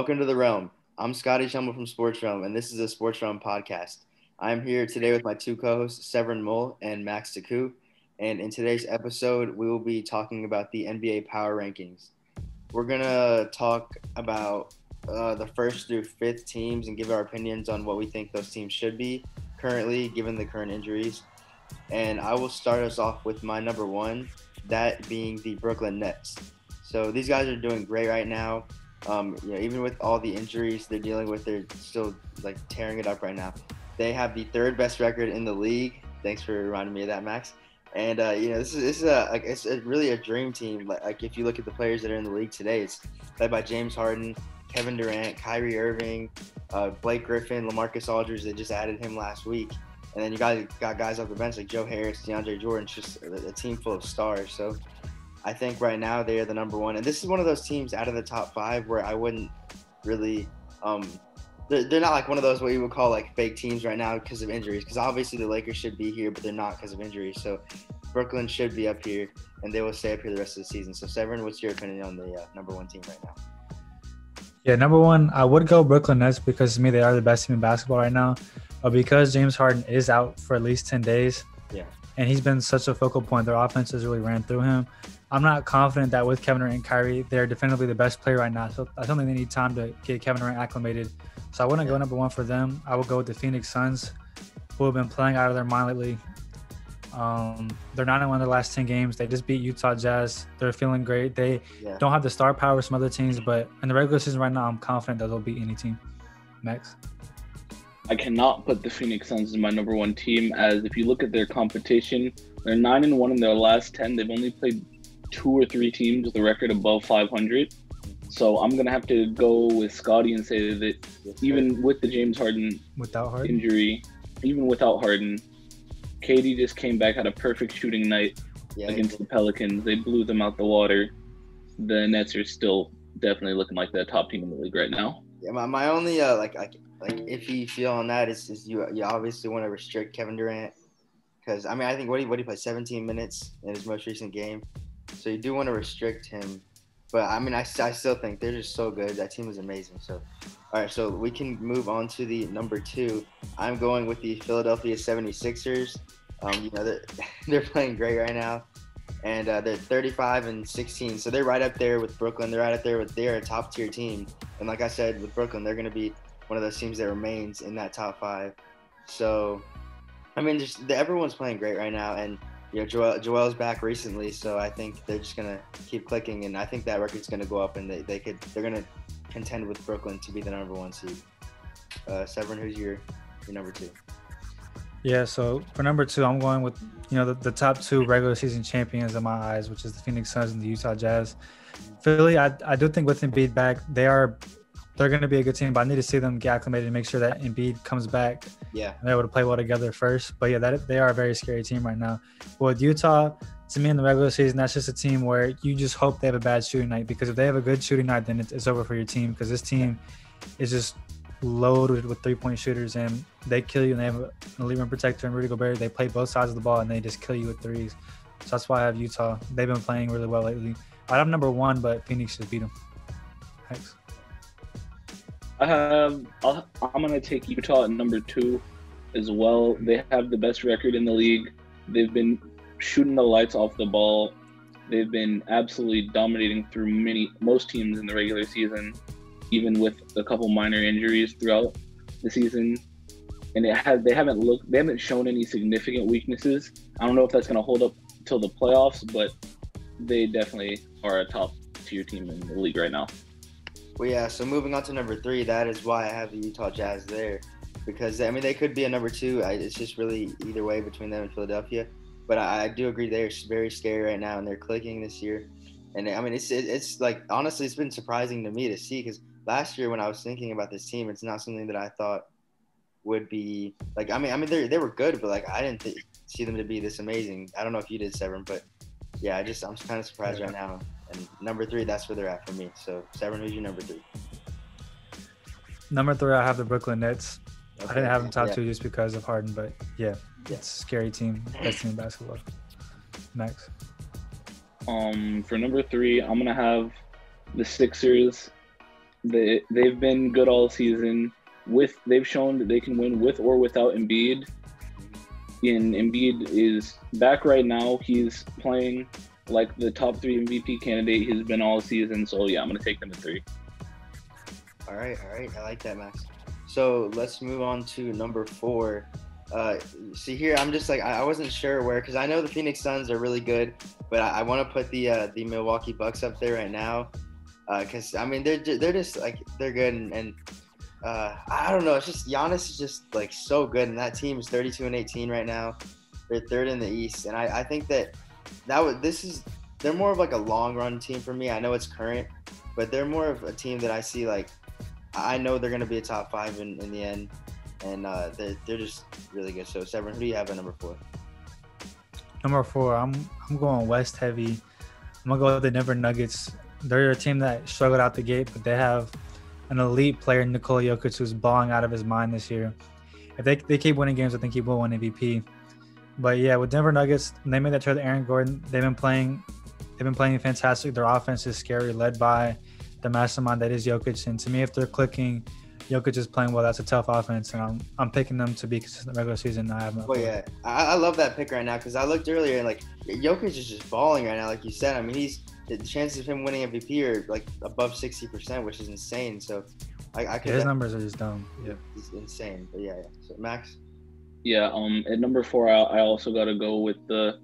Welcome to the Realm. I'm Scotty Schemmel from Sports Realm, and this is a Sports Realm podcast. I'm here today with my two co-hosts, Severin Mull and Max DeCoux. And in today's episode, we will be talking about the NBA Power Rankings. We're gonna talk about uh, the first through fifth teams and give our opinions on what we think those teams should be currently, given the current injuries. And I will start us off with my number one, that being the Brooklyn Nets. So these guys are doing great right now. Um, you know, even with all the injuries they're dealing with, they're still like tearing it up right now. They have the third best record in the league. Thanks for reminding me of that, Max. And uh, you know, this is this is a like, it's a, really a dream team. Like, like if you look at the players that are in the league today, it's led by James Harden, Kevin Durant, Kyrie Irving, uh, Blake Griffin, LaMarcus Aldridge. They just added him last week. And then you guys got guys off the bench like Joe Harris, DeAndre Jordan, It's just a, a team full of stars. So I think right now they are the number one, and this is one of those teams out of the top five where I wouldn't really. Um, they're, they're not like one of those what you would call like fake teams right now because of injuries. Because obviously the Lakers should be here, but they're not because of injuries. So Brooklyn should be up here, and they will stay up here the rest of the season. So Severin, what's your opinion on the uh, number one team right now? Yeah, number one, I would go Brooklyn Nets because to me they are the best team in basketball right now. But because James Harden is out for at least ten days, yeah, and he's been such a focal point, their offense has really ran through him. I'm not confident that with Kevin Durant and Kyrie, they're definitively the best player right now. So I don't think they need time to get Kevin Durant acclimated. So I wouldn't go number one for them. I would go with the Phoenix Suns, who have been playing out of their mind lately. Um, they're not in one of the last 10 games. They just beat Utah Jazz. They're feeling great. They yeah. don't have the star power some other teams, but in the regular season right now, I'm confident that they'll beat any team. Max? I cannot put the Phoenix Suns as my number one team, as if you look at their competition, they're nine and one in their last ten. They've only played two or three teams with a record above 500. So I'm gonna have to go with Scotty and say that even with the James Harden without Harden injury, even without Harden, KD just came back had a perfect shooting night yeah, against the Pelicans. They blew them out the water. The Nets are still definitely looking like the top team in the league right now. Yeah, my, my only uh, like like like iffy feel on that is, is you you obviously want to restrict Kevin Durant because I mean I think what he what he played 17 minutes in his most recent game. So you do want to restrict him. But I mean, I, I still think they're just so good. That team is amazing. So, all right, so we can move on to the number two. I'm going with the Philadelphia 76ers. Um, you know, they're, they're playing great right now. And uh, they're 35 and 16. So they're right up there with Brooklyn. They're right up there with, they're a top tier team. And like I said, with Brooklyn, they're going to be one of those teams that remains in that top five. So, I mean, just everyone's playing great right now. And you know, Joel, Joel's back recently, so I think they're just gonna keep clicking, and I think that record's gonna go up, and they, they could they're gonna contend with Brooklyn to be the number one seed. Uh, Severin, who's your your number two? Yeah, so for number two, I'm going with you know the, the top two regular season champions in my eyes, which is the Phoenix Suns and the Utah Jazz. Philly, I, I do think with Embiid back, they are they're going to be a good team, but I need to see them get acclimated and make sure that Embiid comes back. Yeah, they're able to play well together first. But yeah, that they are a very scary team right now. But with Utah, to me in the regular season, that's just a team where you just hope they have a bad shooting night because if they have a good shooting night, then it's, it's over for your team because this team is just loaded with three point shooters and they kill you and they have an elite rim protector and Rudy Gobert. They play both sides of the ball and they just kill you with threes. So that's why I have Utah. They've been playing really well lately. I have number one, but Phoenix should beat them. Thanks. I have. i am gonna take Utah at number two, as well. They have the best record in the league. They've been shooting the lights off the ball. They've been absolutely dominating through many most teams in the regular season, even with a couple minor injuries throughout the season. And it has they haven't looked they haven't shown any significant weaknesses. I don't know if that's gonna hold up till the playoffs, but they definitely are a top tier team in the league right now. Well, yeah. So moving on to number three, that is why I have the Utah Jazz there, because I mean they could be a number two. I, it's just really either way between them and Philadelphia. But I, I, do agree they're very scary right now, and they're clicking this year. And I mean, it's it, it's like honestly, it's been surprising to me to see because last year when I was thinking about this team, it's not something that I thought would be like. I mean, I mean they they were good, but like I didn't th- see them to be this amazing. I don't know if you did, Severin, but yeah, I just I'm kind of surprised yeah. right now. And number three, that's where they're at for me. So Severin, who's your number three? Number three, I have the Brooklyn Nets. Okay. I didn't have them top yeah. two just because of Harden, but yeah, yeah. it's a scary team, best team in basketball. Max. Um, for number three, I'm gonna have the Sixers. They they've been good all season. With they've shown that they can win with or without Embiid. And Embiid is back right now. He's playing like the top three MVP candidate he's been all season. So yeah, I'm gonna take them at three. All right, all right. I like that, Max. So let's move on to number four. Uh, see here, I'm just like I, I wasn't sure where because I know the Phoenix Suns are really good, but I, I want to put the uh, the Milwaukee Bucks up there right now because uh, I mean they're they're just like they're good and, and uh, I don't know. It's just Giannis is just like so good, and that team is 32 and 18 right now. They're third in the East, and I, I think that that would this is they're more of like a long run team for me. I know it's current, but they're more of a team that I see like I know they're going to be a top five in, in the end, and uh, they're, they're just really good. So, Severin, who do you have at number four? Number four, I'm I'm going West heavy. I'm gonna go with the Denver Nuggets. They're a team that struggled out the gate, but they have an elite player, Nikola Jokic, who's balling out of his mind this year. If they, they keep winning games, I think he will win MVP. But yeah, with Denver Nuggets, they made that trade to Aaron Gordon. They've been playing, they've been playing fantastic. Their offense is scary, led by the mastermind that is Jokic. And to me, if they're clicking, Jokic is playing well. That's a tough offense, and I'm I'm picking them to be consistent regular season. I have no. Well, yeah, I, I love that pick right now because I looked earlier and like Jokic is just balling right now, like you said. I mean, he's the chances of him winning MVP are like above sixty percent, which is insane. So, I, I could. his numbers are just dumb. Yeah, it's insane. But yeah, yeah. So Max. Yeah, um, at number four, I, I also got to go with the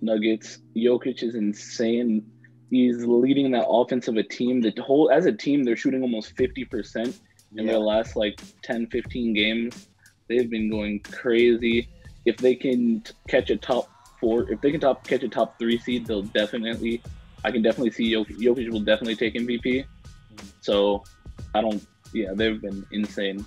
Nuggets. Jokic is insane he's leading that offense of a team. The whole as a team, they're shooting almost fifty percent in yeah. their last like 10, 15 games. They've been going crazy. If they can catch a top four, if they can top catch a top three seed, they'll definitely. I can definitely see Jokic, Jokic will definitely take MVP. So I don't. Yeah, they've been insane.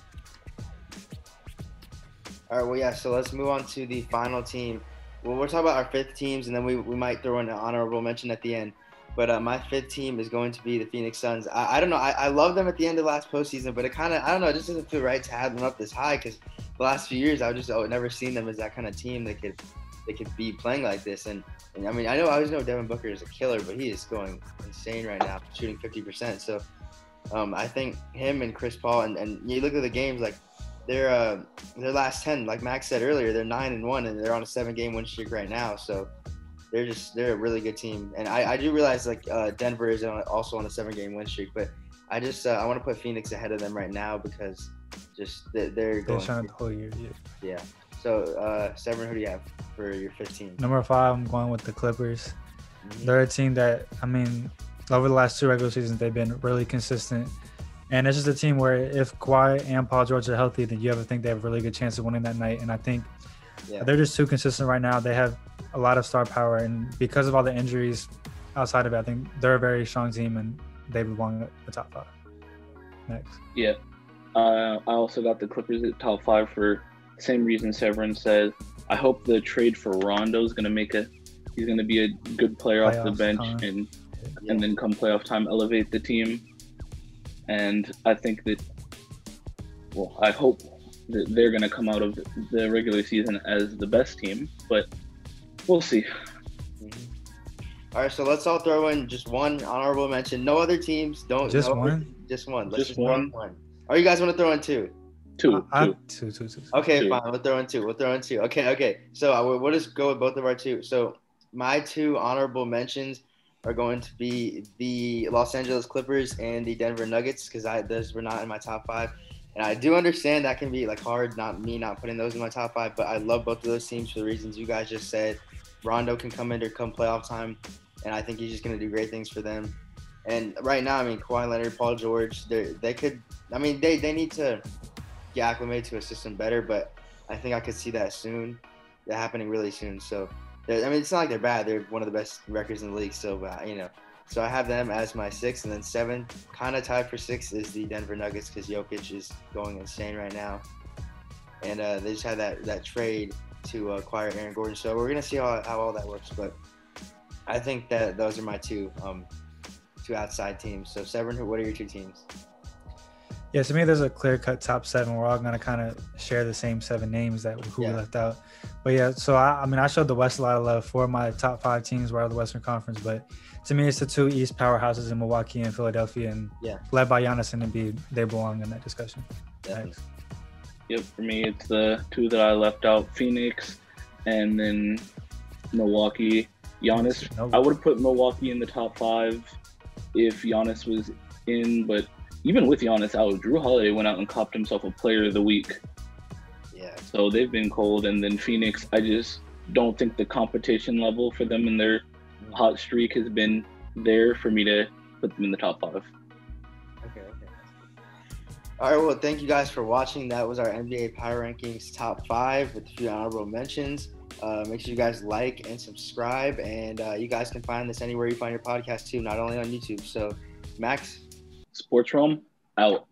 All right. Well, yeah. So let's move on to the final team. Well, we're talking about our fifth teams, and then we, we might throw in an honorable mention at the end. But uh, my fifth team is going to be the Phoenix Suns. I, I don't know. I, I love them at the end of last postseason, but it kind of I don't know. It just doesn't feel right to have them up this high because the last few years I've just oh, never seen them as that kind of team that could they could be playing like this. And, and I mean I know I always know Devin Booker is a killer, but he is going insane right now, shooting 50%. So um, I think him and Chris Paul and, and you look at the games like their uh, their last 10, like Max said earlier, they're nine and one and they're on a seven game win streak right now. So they're just they're a really good team. And I, I do realize like uh, Denver is also on a seven game win streak, but I just uh, I want to put Phoenix ahead of them right now because just they're, they're going. They're the whole year. Yeah. Yeah. So uh, Severin, who do you have for your 15? Number five, I'm going with the Clippers. Mm-hmm. They're a team that I mean, over the last two regular seasons, they've been really consistent. And it's just a team where if Kawhi and Paul George are healthy, then you ever think they have a really good chance of winning that night. And I think yeah. they're just too consistent right now. They have a lot of star power, and because of all the injuries outside of it, I think they're a very strong team, and they belong at the top five. Next. Yeah, uh, I also got the Clippers at top five for the same reason Severin said. I hope the trade for Rondo is going to make a. He's going to be a good player playoff off the bench, time. and yeah. and then come playoff time, elevate the team. And I think that. Well, I hope that they're going to come out of the regular season as the best team, but we'll see. Mm-hmm. All right, so let's all throw in just one honorable mention. No other teams. Don't just no one. Just one. Let's just, just one. one. Or you guys want to throw in two? Two. Uh, two. two. two. Okay, two. fine. We'll throw in two. We'll throw in two. Okay, okay. So uh, we'll just go with both of our two. So my two honorable mentions are going to be the Los Angeles Clippers and the Denver Nuggets because I those were not in my top five. And I do understand that can be like hard, not me not putting those in my top five, but I love both of those teams for the reasons you guys just said. Rondo can come in to come playoff time, and I think he's just going to do great things for them. And right now, I mean, Kawhi Leonard, Paul George, they they could. I mean, they they need to get acclimated to a system better, but I think I could see that soon. That happening really soon. So, I mean, it's not like they're bad. They're one of the best records in the league. So, uh, you know, so I have them as my six, and then seven, kind of tied for six, is the Denver Nuggets because Jokic is going insane right now, and uh, they just had that that trade to acquire Aaron Gordon. So we're gonna see how, how all that works. But I think that those are my two um, two outside teams. So Severin, what are your two teams? Yeah, to me, there's a clear cut top seven. We're all gonna kind of share the same seven names that who yeah. we left out. But yeah, so I, I mean, I showed the West a lot of love. Four of my top five teams were out of the Western Conference, but to me, it's the two East powerhouses in Milwaukee and Philadelphia, and Yeah. led by Giannis and Embiid, they belong in that discussion. Definitely. Thanks. Yep, for me, it's the two that I left out: Phoenix, and then Milwaukee. Giannis. No. I would have put Milwaukee in the top five if Giannis was in, but even with Giannis out, Jrue Holiday went out and copped himself a Player of the Week. Yeah. So they've been cold, and then Phoenix. I just don't think the competition level for them and their hot streak has been there for me to put them in the top five. Okay, okay. All right, well, thank you guys for watching. That was our NBA Power Rankings top five with a few honorable mentions. Uh, make sure you guys like and subscribe, and uh, you guys can find this anywhere you find your podcast too, not only on YouTube. So, Max, Sports Realm out.